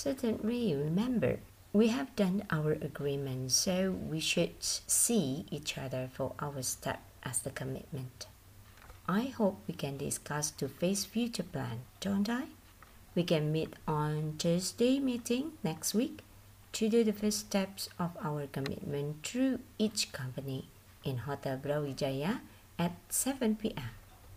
Certainly, remember, we have done our agreement, so we should see each other for our step as the commitment. I hope we can discuss to face future plan, don't I? We can meet on Thursday meeting next week to do the first steps of our commitment through each company in Hotel Brawijaya at 7 p.m.